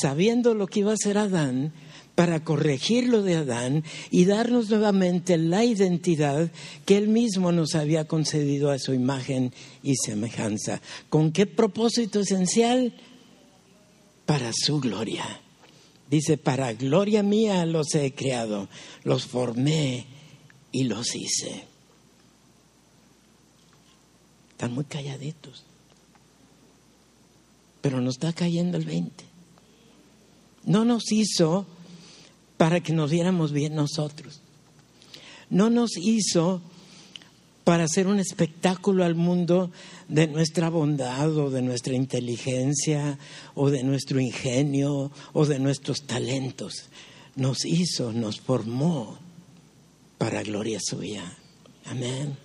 sabiendo lo que iba a hacer Adán, para corregir lo de Adán y darnos nuevamente la identidad que él mismo nos había concedido a su imagen y semejanza. ¿Con qué propósito esencial? Para su gloria. Dice, para gloria mía los he creado, los formé y los hice. Están muy calladitos. Pero nos está cayendo el 20. No nos hizo para que nos viéramos bien nosotros. No nos hizo para hacer un espectáculo al mundo de nuestra bondad o de nuestra inteligencia o de nuestro ingenio o de nuestros talentos. Nos hizo, nos formó para gloria suya. Amén.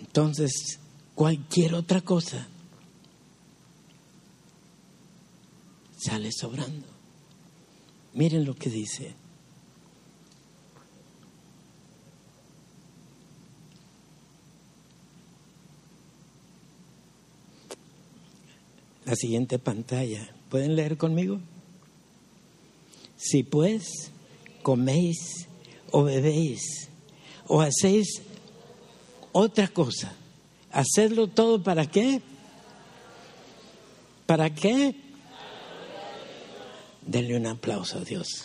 Entonces, cualquier otra cosa sale sobrando. Miren lo que dice. La siguiente pantalla. ¿Pueden leer conmigo? Si pues coméis o bebéis o hacéis otra cosa, hacedlo todo para qué? ¿Para qué? Denle un aplauso a Dios,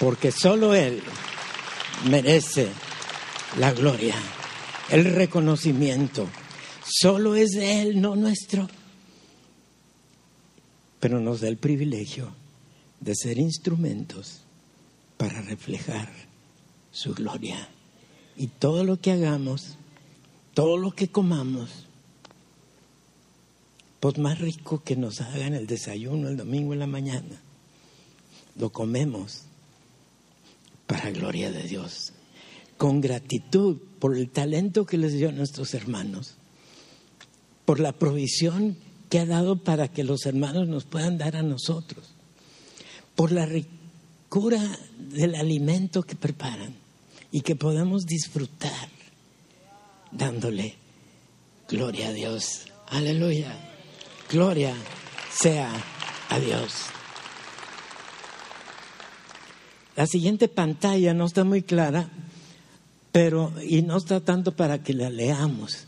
porque solo Él merece la gloria, el reconocimiento. Solo es de Él, no nuestro. Pero nos da el privilegio de ser instrumentos para reflejar su gloria. Y todo lo que hagamos, todo lo que comamos, pues más rico que nos hagan el desayuno el domingo en la mañana lo comemos para gloria de Dios, con gratitud por el talento que les dio a nuestros hermanos, por la provisión que ha dado para que los hermanos nos puedan dar a nosotros, por la ricura del alimento que preparan y que podamos disfrutar dándole gloria a Dios. Aleluya. Gloria sea a Dios. La siguiente pantalla no está muy clara, pero y no está tanto para que la leamos,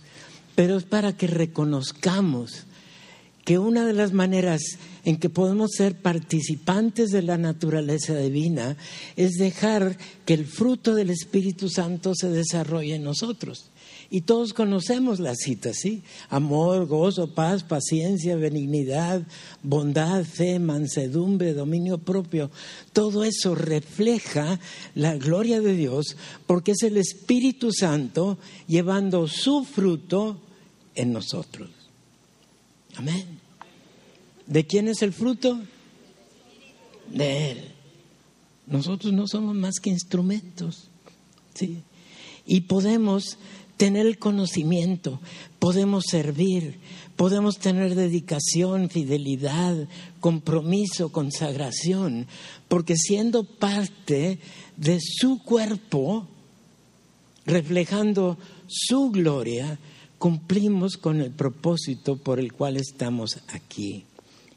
pero es para que reconozcamos que una de las maneras en que podemos ser participantes de la naturaleza divina es dejar que el fruto del Espíritu Santo se desarrolle en nosotros. Y todos conocemos la cita, ¿sí? Amor, gozo, paz, paciencia, benignidad, bondad, fe, mansedumbre, dominio propio. Todo eso refleja la gloria de Dios porque es el Espíritu Santo llevando su fruto en nosotros. Amén. ¿De quién es el fruto? De Él. Nosotros no somos más que instrumentos. ¿sí? Y podemos tener el conocimiento, podemos servir, podemos tener dedicación, fidelidad, compromiso, consagración, porque siendo parte de su cuerpo, reflejando su gloria, cumplimos con el propósito por el cual estamos aquí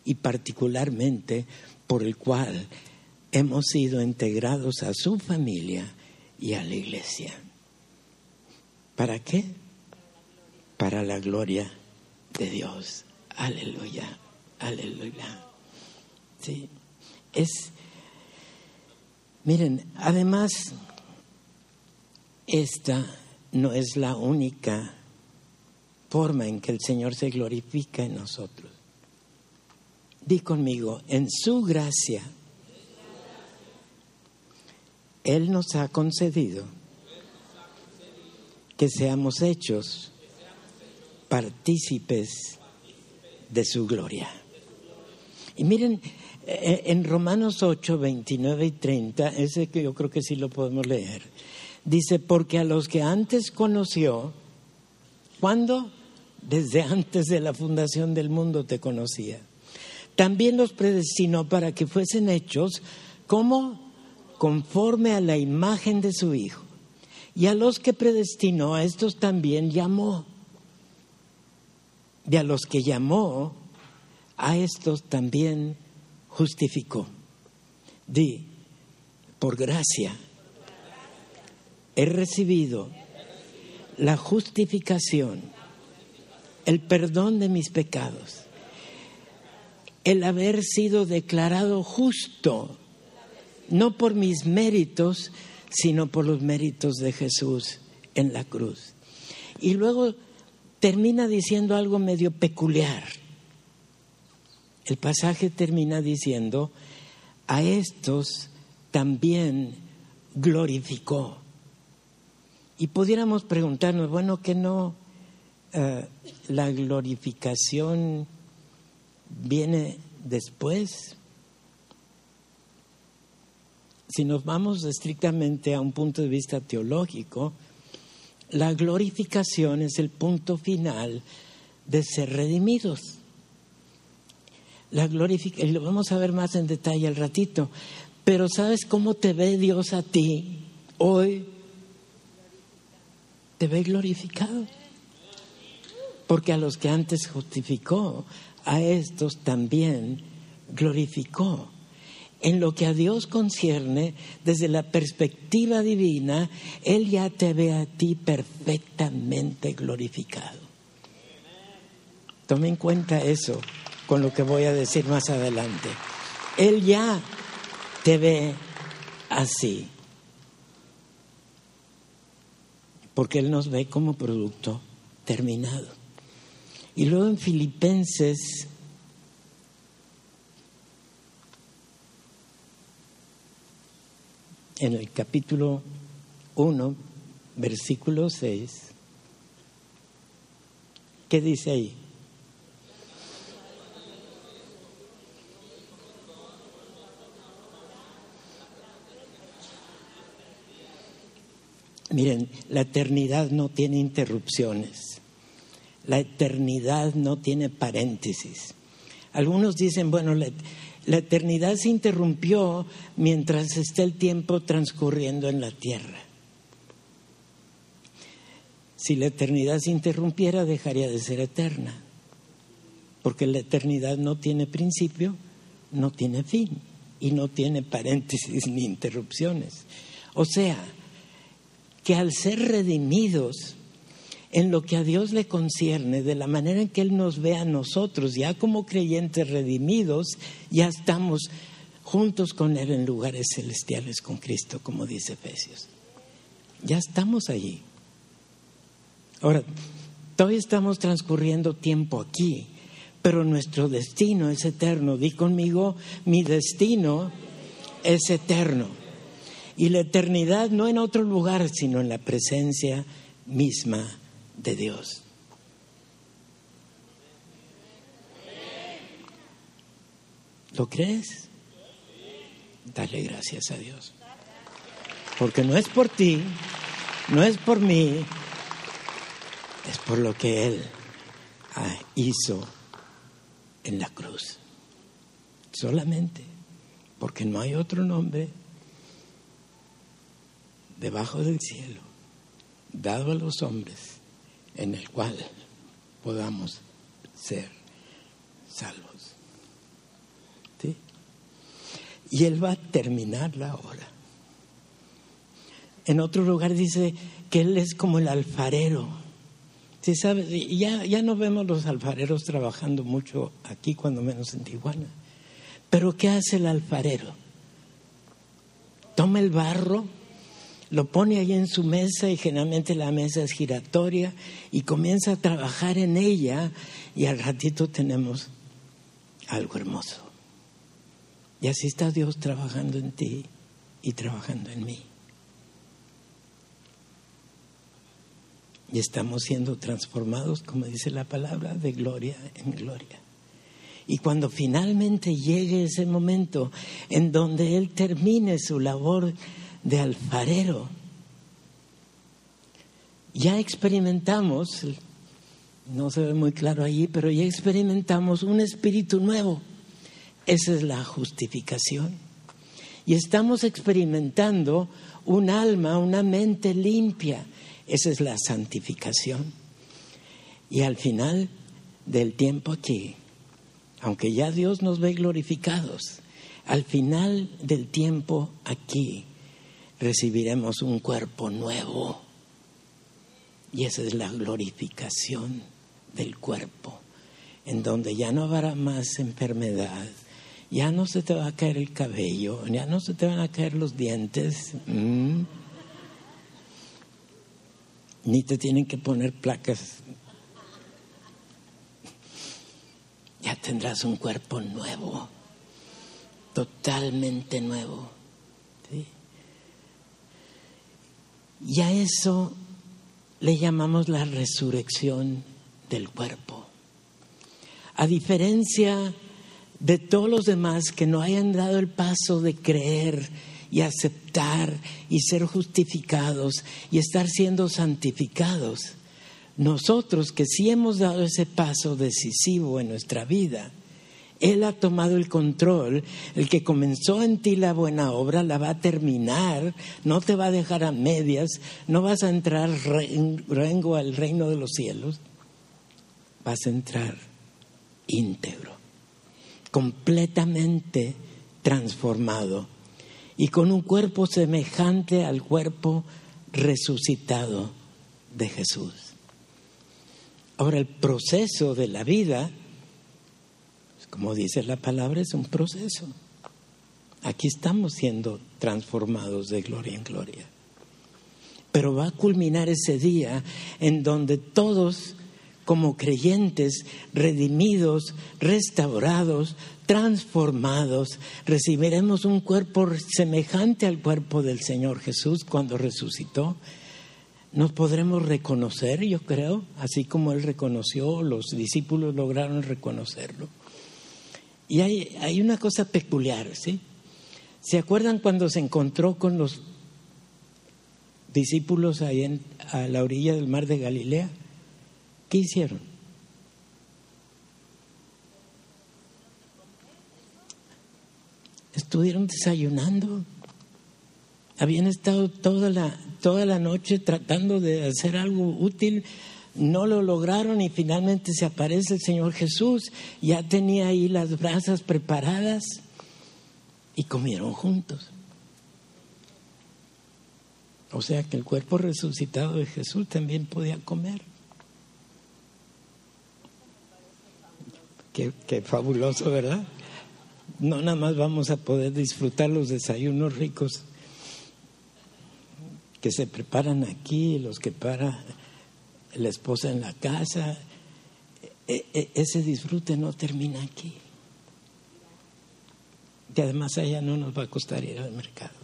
y particularmente por el cual hemos sido integrados a su familia y a la iglesia. ¿Para qué? Para la gloria de Dios. Aleluya, aleluya. Sí, es, miren, además, esta no es la única forma en que el Señor se glorifica en nosotros. Di conmigo, en su gracia, Él nos ha concedido que seamos hechos partícipes de su gloria. Y miren, eh, en Romanos 8, 29 y 30, ese que yo creo que sí lo podemos leer, dice, porque a los que antes conoció, ¿cuándo? Desde antes de la fundación del mundo te conocía. También los predestinó para que fuesen hechos como conforme a la imagen de su Hijo y a los que predestinó, a estos también llamó. Y a los que llamó, a estos también justificó. Di, por gracia, he recibido la justificación, el perdón de mis pecados, el haber sido declarado justo, no por mis méritos, sino por los méritos de Jesús en la cruz. Y luego termina diciendo algo medio peculiar. El pasaje termina diciendo, a estos también glorificó. Y pudiéramos preguntarnos, bueno, que no eh, la glorificación viene después. Si nos vamos estrictamente a un punto de vista teológico, la glorificación es el punto final de ser redimidos. La glorificación, lo vamos a ver más en detalle al ratito, pero ¿sabes cómo te ve Dios a ti hoy? Te ve glorificado. Porque a los que antes justificó, a estos también glorificó. En lo que a Dios concierne, desde la perspectiva divina, Él ya te ve a ti perfectamente glorificado. Tome en cuenta eso con lo que voy a decir más adelante. Él ya te ve así. Porque Él nos ve como producto terminado. Y luego en Filipenses en el capítulo 1, versículo 6, ¿qué dice ahí? Miren, la eternidad no tiene interrupciones. La eternidad no tiene paréntesis. Algunos dicen, bueno, la, eternidad se interrumpió mientras está el tiempo transcurriendo en la tierra. Si la eternidad se interrumpiera, dejaría de ser eterna, porque la eternidad no tiene principio, no tiene fin y no tiene paréntesis ni interrupciones. O sea, que al ser redimidos en lo que a Dios le concierne, de la manera en que Él nos ve a nosotros, ya como creyentes redimidos, ya estamos juntos con Él en lugares celestiales con Cristo, como dice Efesios. Ya estamos allí. Ahora, todavía estamos transcurriendo tiempo aquí, pero nuestro destino es eterno. Di conmigo, mi destino es eterno y la eternidad no en otro lugar, sino en la presencia misma de Dios. ¿Lo crees? Dale gracias a Dios. Porque no es por ti, no es por mí, es por lo que Él hizo en la cruz. Solamente, porque no hay otro nombre debajo del cielo, dado a los hombres, en el cual podamos ser salvos. Y Él va a terminar la obra. En otro lugar dice que Él es como el alfarero. ¿Sí sabes? Ya, ya no vemos los alfareros trabajando mucho aquí, cuando menos en Tijuana. Pero ¿qué hace el alfarero? Toma el barro lo pone ahí en su mesa y generalmente la mesa es giratoria y comienza a trabajar en ella y al ratito tenemos algo hermoso. Y así está Dios trabajando en ti y trabajando en mí. Y estamos siendo transformados, como dice la palabra, de gloria en gloria. Y cuando finalmente llegue ese momento en donde Él termine su labor de alfarero. Ya experimentamos, no se ve muy claro allí, pero ya experimentamos un espíritu nuevo. Esa es la justificación. Y estamos experimentando un alma, una mente limpia. Esa es la santificación. Y al final del tiempo aquí, aunque ya Dios nos ve glorificados, Al final del tiempo aquí recibiremos un cuerpo nuevo. Y esa es la glorificación del cuerpo, en donde ya no habrá más enfermedad, ya no se te va a caer el cabello, ya no se te van a caer los dientes, ni te tienen que poner placas. Ya tendrás un cuerpo nuevo, totalmente nuevo. Y a eso le llamamos la resurrección del cuerpo. A diferencia de todos los demás que no hayan dado el paso de creer y aceptar y ser justificados y estar siendo santificados, nosotros que sí hemos dado ese paso decisivo en nuestra vida, él ha tomado el control, el que comenzó en ti la buena obra la va a terminar, no te va a dejar a medias, no vas a entrar rengo al reino de los cielos, vas a entrar íntegro, completamente transformado y con un cuerpo semejante al cuerpo resucitado de Jesús. Ahora el proceso de la vida como dice la palabra, es un proceso. Aquí estamos siendo transformados de gloria en gloria. Pero va a culminar ese día en donde todos, como creyentes, redimidos, restaurados, transformados, recibiremos un cuerpo semejante al cuerpo del Señor Jesús cuando resucitó. Nos podremos reconocer, yo creo, así como Él reconoció, los discípulos lograron reconocerlo y hay, una cosa peculiar, ¿sí? ¿Se acuerdan cuando se encontró con los discípulos ahí en, a la orilla del mar de Galilea? ¿Qué hicieron? Estuvieron desayunando. Habían estado toda la, toda la noche tratando de hacer algo útil no lo lograron y finalmente se aparece el Señor Jesús, ya tenía ahí las brasas preparadas y comieron juntos. O sea que el cuerpo resucitado de Jesús también podía comer. Qué, qué, fabuloso, ¿verdad? No nada más vamos a poder disfrutar los desayunos ricos que se preparan aquí, los que para la esposa en la casa. E, e, ese disfrute no termina aquí. Y además allá no nos va a costar ir al mercado.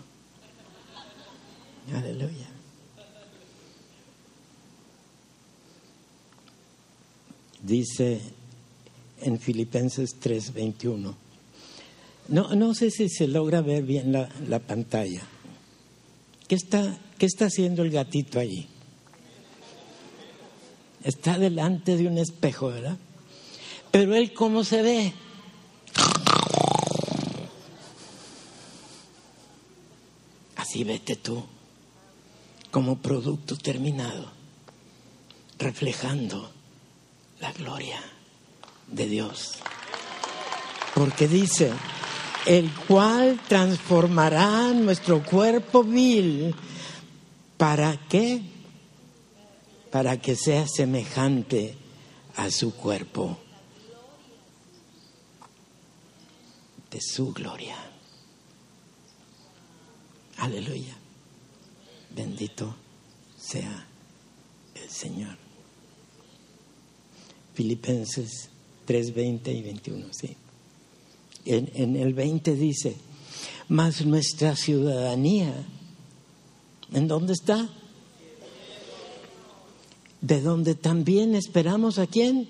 Aleluya. Dice en Filipenses 3:21. No, no sé si se logra ver bien la, la pantalla. ¿Qué está, ¿Qué está haciendo el gatito allí? Está delante de un espejo, ¿verdad? Pero él cómo se ve. Así vete tú, como producto terminado, reflejando la gloria de Dios. Porque dice, el cual transformará nuestro cuerpo vil. ¿Para qué? Para que sea semejante a su cuerpo de su gloria. Aleluya. Bendito sea el Señor. Filipenses 3, 20 y 21, sí. En, en el 20 dice, mas nuestra ciudadanía, ¿en dónde está? De donde también esperamos a quién?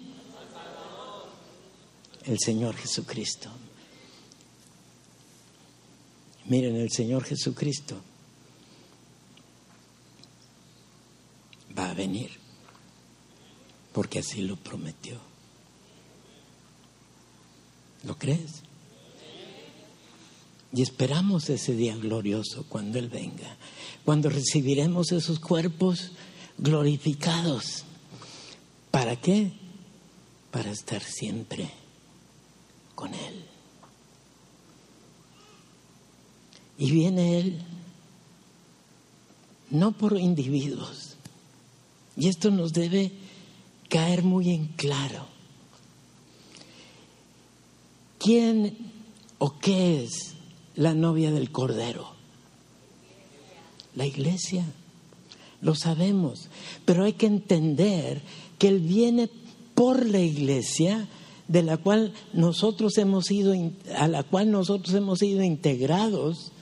El Señor Jesucristo. Miren, el Señor Jesucristo va a venir, porque así lo prometió. ¿Lo crees? Y esperamos ese día glorioso cuando Él venga, cuando recibiremos esos cuerpos glorificados. ¿Para qué? Para estar siempre con Él. Y viene Él, no por individuos. Y esto nos debe caer muy en claro. ¿Quién o qué es la novia del Cordero? La iglesia. Lo sabemos. Pero hay que entender que Él viene por la iglesia de la cual nosotros hemos sido a la cual nosotros hemos sido integrados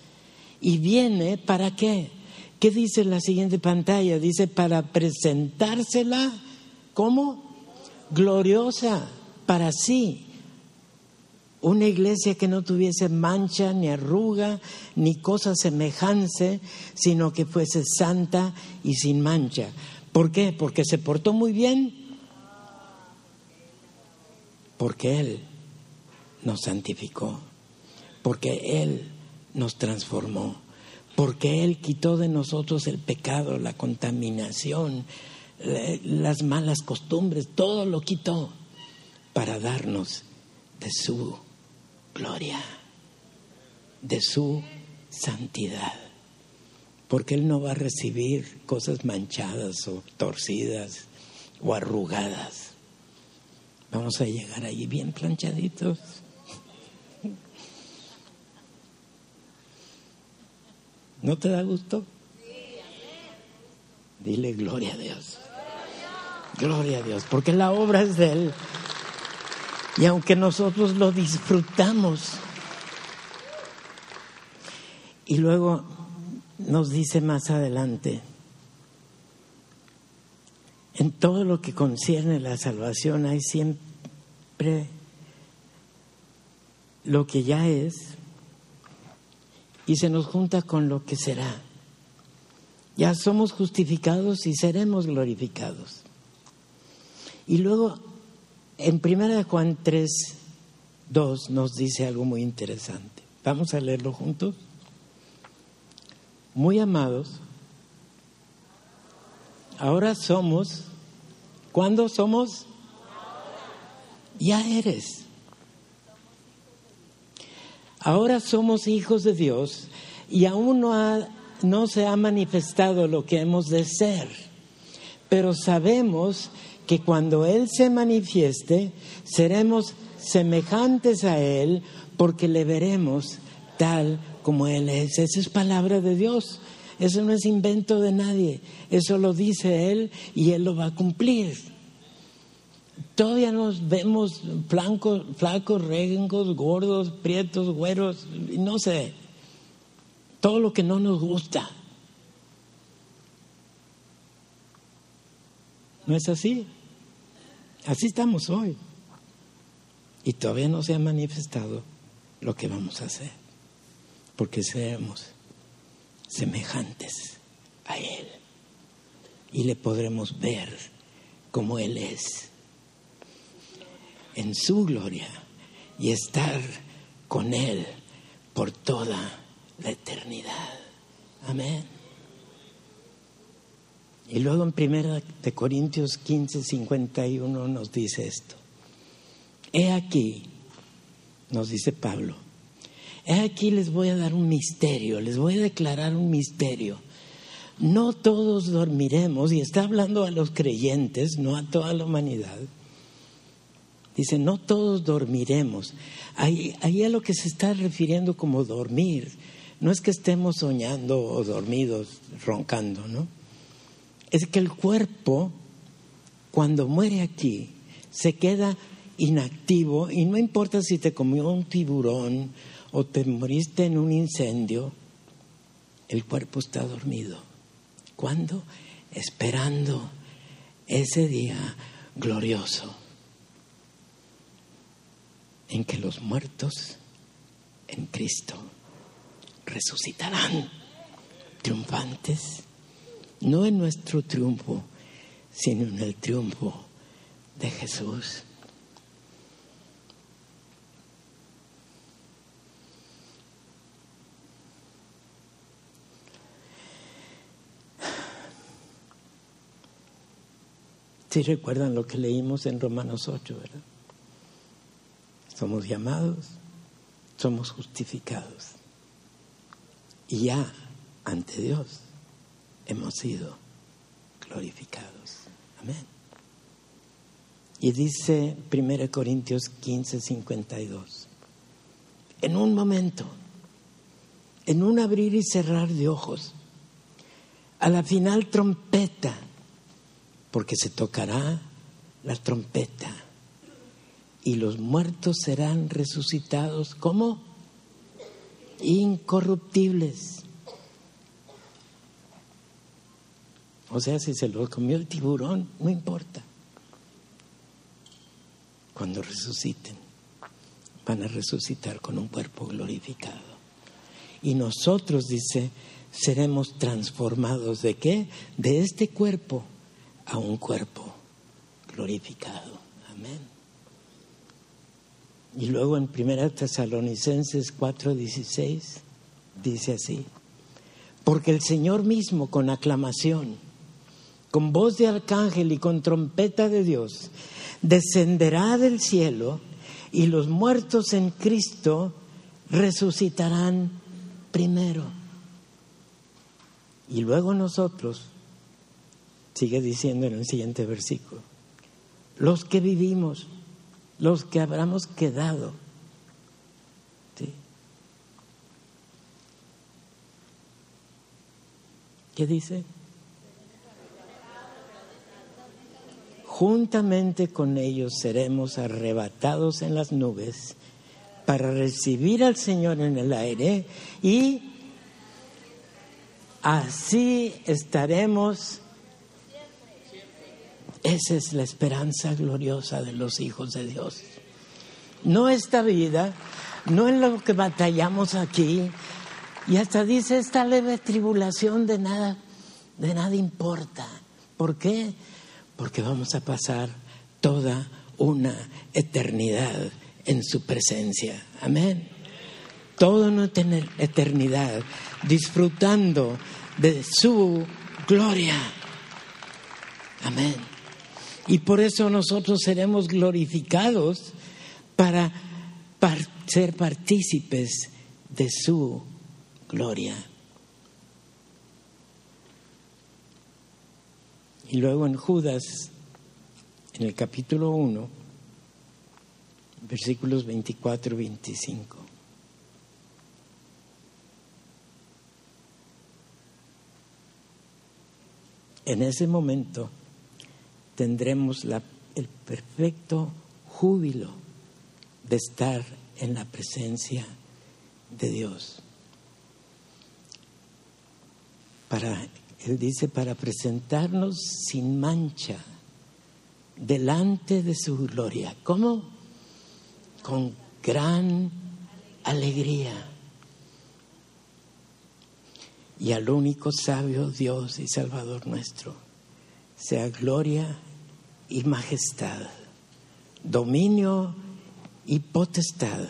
y viene para qué? ¿Qué dice la siguiente pantalla? Dice para presentársela como gloriosa para sí. Una iglesia que no tuviese mancha, ni arruga, ni cosa semejante, sino que fuese santa y sin mancha. ¿Por qué? Porque se portó muy bien porque Él nos santificó, porque Él nos transformó, porque Él quitó de nosotros el pecado, la contaminación, las malas costumbres, todo lo quitó para darnos de su gloria, de su santidad. Porque Él no va a recibir cosas manchadas o torcidas o arrugadas. Vamos a llegar allí bien planchaditos. ¿No te da gusto? Dile gloria a Dios. Gloria a Dios, porque la obra es de Él. Y aunque nosotros lo disfrutamos, y luego nos dice más adelante, en todo lo que concierne la salvación hay siempre lo que ya es y se nos junta con lo que será. Ya somos justificados y seremos glorificados. Y luego, en 1 Juan 3, 2 nos dice algo muy interesante. Vamos a leerlo juntos. Muy amados, Ahora somos, ¿cuándo somos? Ya eres. Ahora somos hijos de Dios y aún no, no se ha manifestado lo que hemos de ser, pero sabemos que cuando Él se manifieste, seremos semejantes a Él porque le veremos tal como Él es. Esa es palabra de Dios. Eso no es invento de nadie. Eso lo dice Él y Él lo va a cumplir. Todavía nos vemos flacos, regos, gordos, prietos, güeros, no sé. Todo lo que no nos gusta. ¿No es así? Así estamos hoy. Y todavía no se ha manifestado lo que vamos a hacer. Porque seremos semejantes a Él. Y le podremos ver como Él es, en su gloria, y estar con Él por toda la eternidad. Amén. Y luego en primera de Corintios 15, 51 nos dice esto. He aquí, nos dice Pablo, aquí les voy a dar un misterio, les voy a declarar un misterio. No todos dormiremos, y está hablando a los creyentes, no a toda la humanidad. Dice, no todos dormiremos. Ahí, ahí a lo que se está refiriendo como dormir, no es que estemos soñando o dormidos, roncando, ¿no? Es que el cuerpo, cuando muere aquí, se queda inactivo y no importa si te comió un tiburón o te moriste en un incendio, el cuerpo está dormido. ¿Cuándo? Esperando ese día glorioso en que los muertos en Cristo resucitarán triunfantes, no en nuestro triunfo, sino en el triunfo de Jesús. Si recuerdan lo que leímos en Romanos 8, ¿verdad? Somos llamados, somos justificados Y ya ante Dios hemos sido glorificados. Amén. Y dice 1 Corintios 15, 52, en un momento, en un abrir y cerrar de ojos, a la final trompeta, porque se tocará la trompeta y los muertos serán resucitados como incorruptibles. O sea, si se lo comió el tiburón, no importa. Cuando resuciten, van a resucitar con un cuerpo glorificado. Y nosotros, dice, seremos transformados de qué? De este cuerpo a un cuerpo glorificado. Amén. Y luego en 1 Tesalonicenses 4:16 dice así, porque el Señor mismo con aclamación, con voz de arcángel y con trompeta de Dios, descenderá del cielo y los muertos en Cristo resucitarán primero. Y luego nosotros, sigue diciendo en el siguiente versículo, los que vivimos, los que habremos quedado. ¿Qué dice? Juntamente con ellos seremos arrebatados en las nubes para recibir al Señor en el aire y así estaremos esa es la esperanza gloriosa de los hijos de Dios. No esta vida, no en lo que batallamos aquí. Y hasta dice esta leve tribulación de nada, de nada importa. ¿Por qué? Porque vamos a pasar toda una eternidad en su presencia. Amén. Toda una eternidad disfrutando de su gloria. Amén. Y por eso nosotros seremos glorificados para, ser partícipes de su gloria. Y luego en Judas, en el capítulo 1, versículos 24 y 25. En ese momento, tendremos el perfecto júbilo de estar en la presencia de Dios. Para, él dice, para presentarnos sin mancha delante de su gloria. ¿Cómo? Con gran alegría. Y al único sabio Dios y Salvador nuestro sea gloria y majestad, dominio y potestad,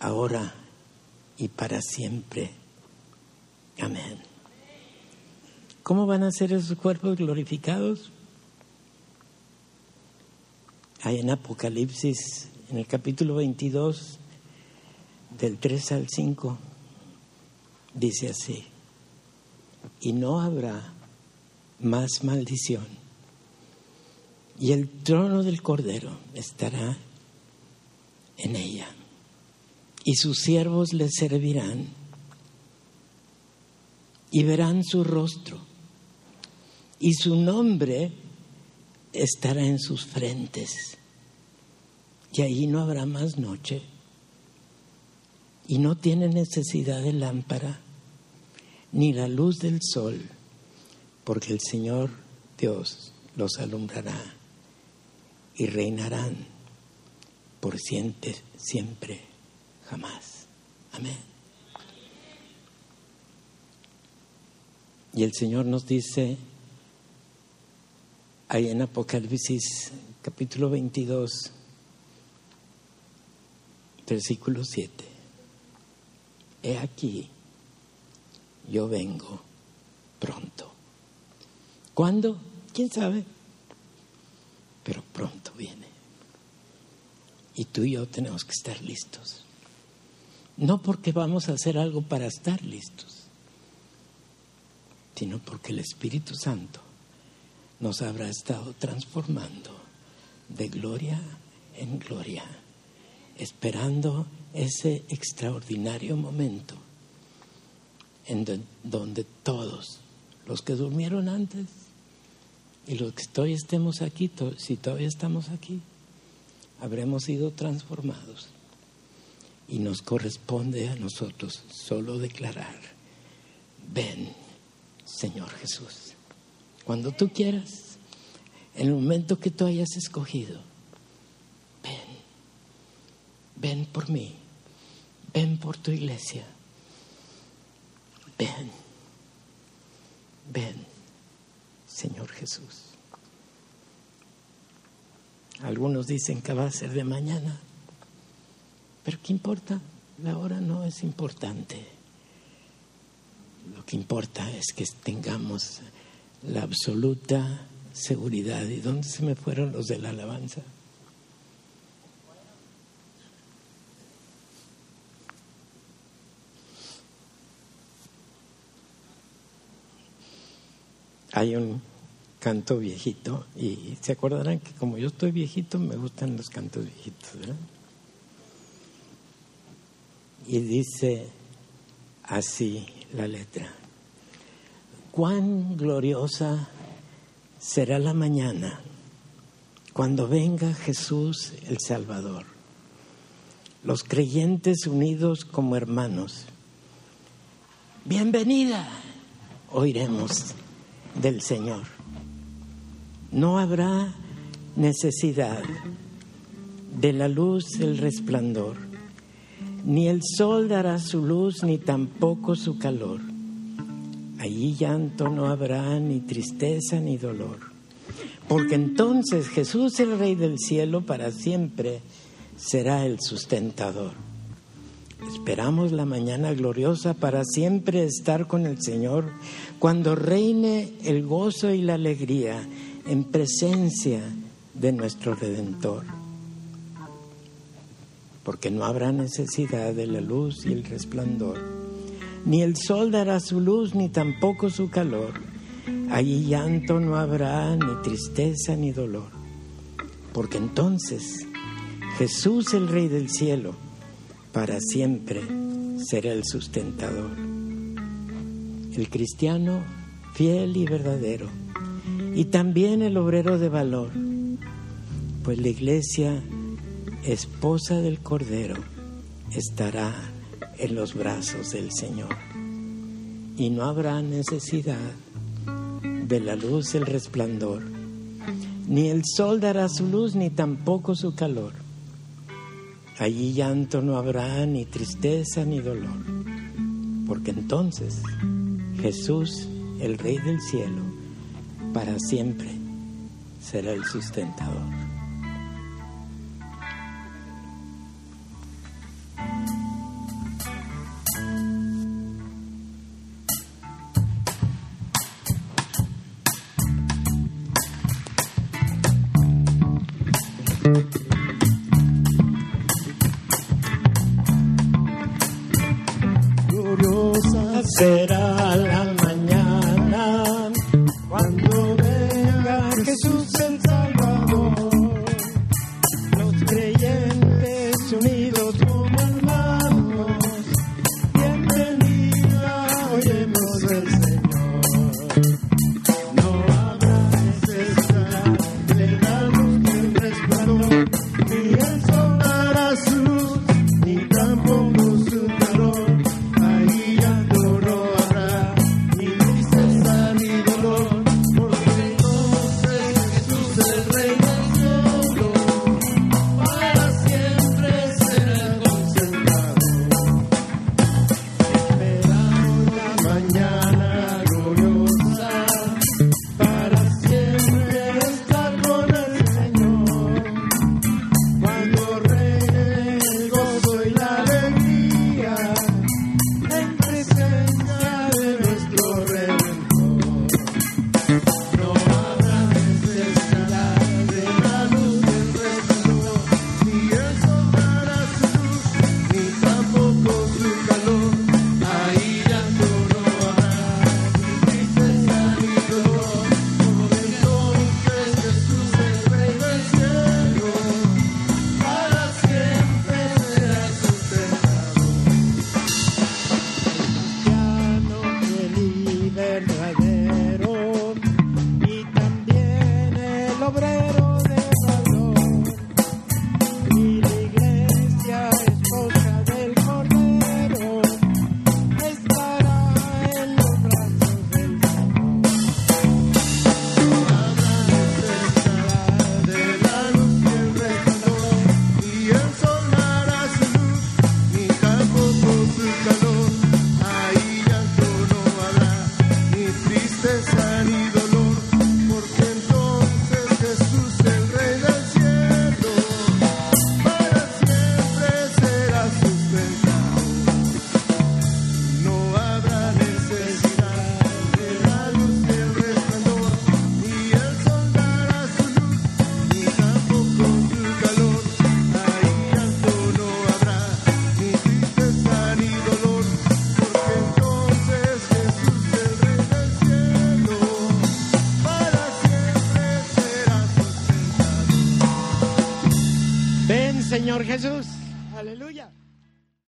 ahora y para siempre. Amén. ¿Cómo van a ser esos cuerpos glorificados? Hay en Apocalipsis, en el capítulo 22, del 3 al 5, dice así, y no habrá más maldición. Y el trono del Cordero estará en ella. Y sus siervos le servirán y verán su rostro. Y su nombre estará en sus frentes. Y allí no habrá más noche. Y no tiene necesidad de lámpara ni la luz del sol porque el Señor Dios los alumbrará y reinarán por siempre, siempre, jamás. Amén. Y el Señor nos dice ahí en Apocalipsis capítulo 22, versículo 7, he aquí, yo vengo pronto. ¿Cuándo? ¿Quién sabe? Pero pronto viene. Y tú y yo tenemos que estar listos No porque vamos a hacer algo para estar listos, sino porque el Espíritu Santo nos habrá estado transformando de gloria en gloria, esperando ese extraordinario momento en donde todos, los que durmieron antes y los que todavía estemos aquí, si todavía estamos aquí, habremos sido transformados. Y nos corresponde a nosotros solo declarar, ven, Señor Jesús, cuando tú quieras, en el momento que tú hayas escogido, ven, ven por mí, ven por tu iglesia, ven, ven, Señor Jesús. Algunos dicen que va a ser de mañana. Pero ¿qué importa? La hora no es importante. Lo que importa es que tengamos la absoluta seguridad. ¿Y dónde se me fueron los de la alabanza? Hay un canto viejito y se acordarán que como yo estoy viejito me gustan los cantos viejitos, ¿verdad? y dice así la letra. Cuán gloriosa será la mañana cuando venga Jesús el Salvador. Los creyentes unidos como hermanos. Bienvenida, oiremos del Señor. No habrá necesidad de la luz del resplandor ni el sol dará su luz, ni tampoco su calor. Allí llanto no habrá, ni tristeza, ni dolor. Porque entonces Jesús, el Rey del cielo, para siempre será el sustentador. Esperamos la mañana gloriosa para siempre estar con el Señor, cuando reine el gozo y la alegría en presencia de nuestro Redentor porque no habrá necesidad de la luz y el resplandor. Ni el sol dará su luz, ni tampoco su calor. Allí llanto no habrá, ni tristeza, ni dolor. Porque entonces Jesús, el Rey del cielo, para siempre será el sustentador. El cristiano fiel y verdadero, y también el obrero de valor, pues la iglesia esposa del Cordero, estará en los brazos del Señor. Y no habrá necesidad de la luz del resplandor, ni el sol dará su luz, ni tampoco su calor. Allí llanto no habrá, ni tristeza, ni dolor, porque entonces Jesús, el Rey del cielo, para siempre será el sustentador.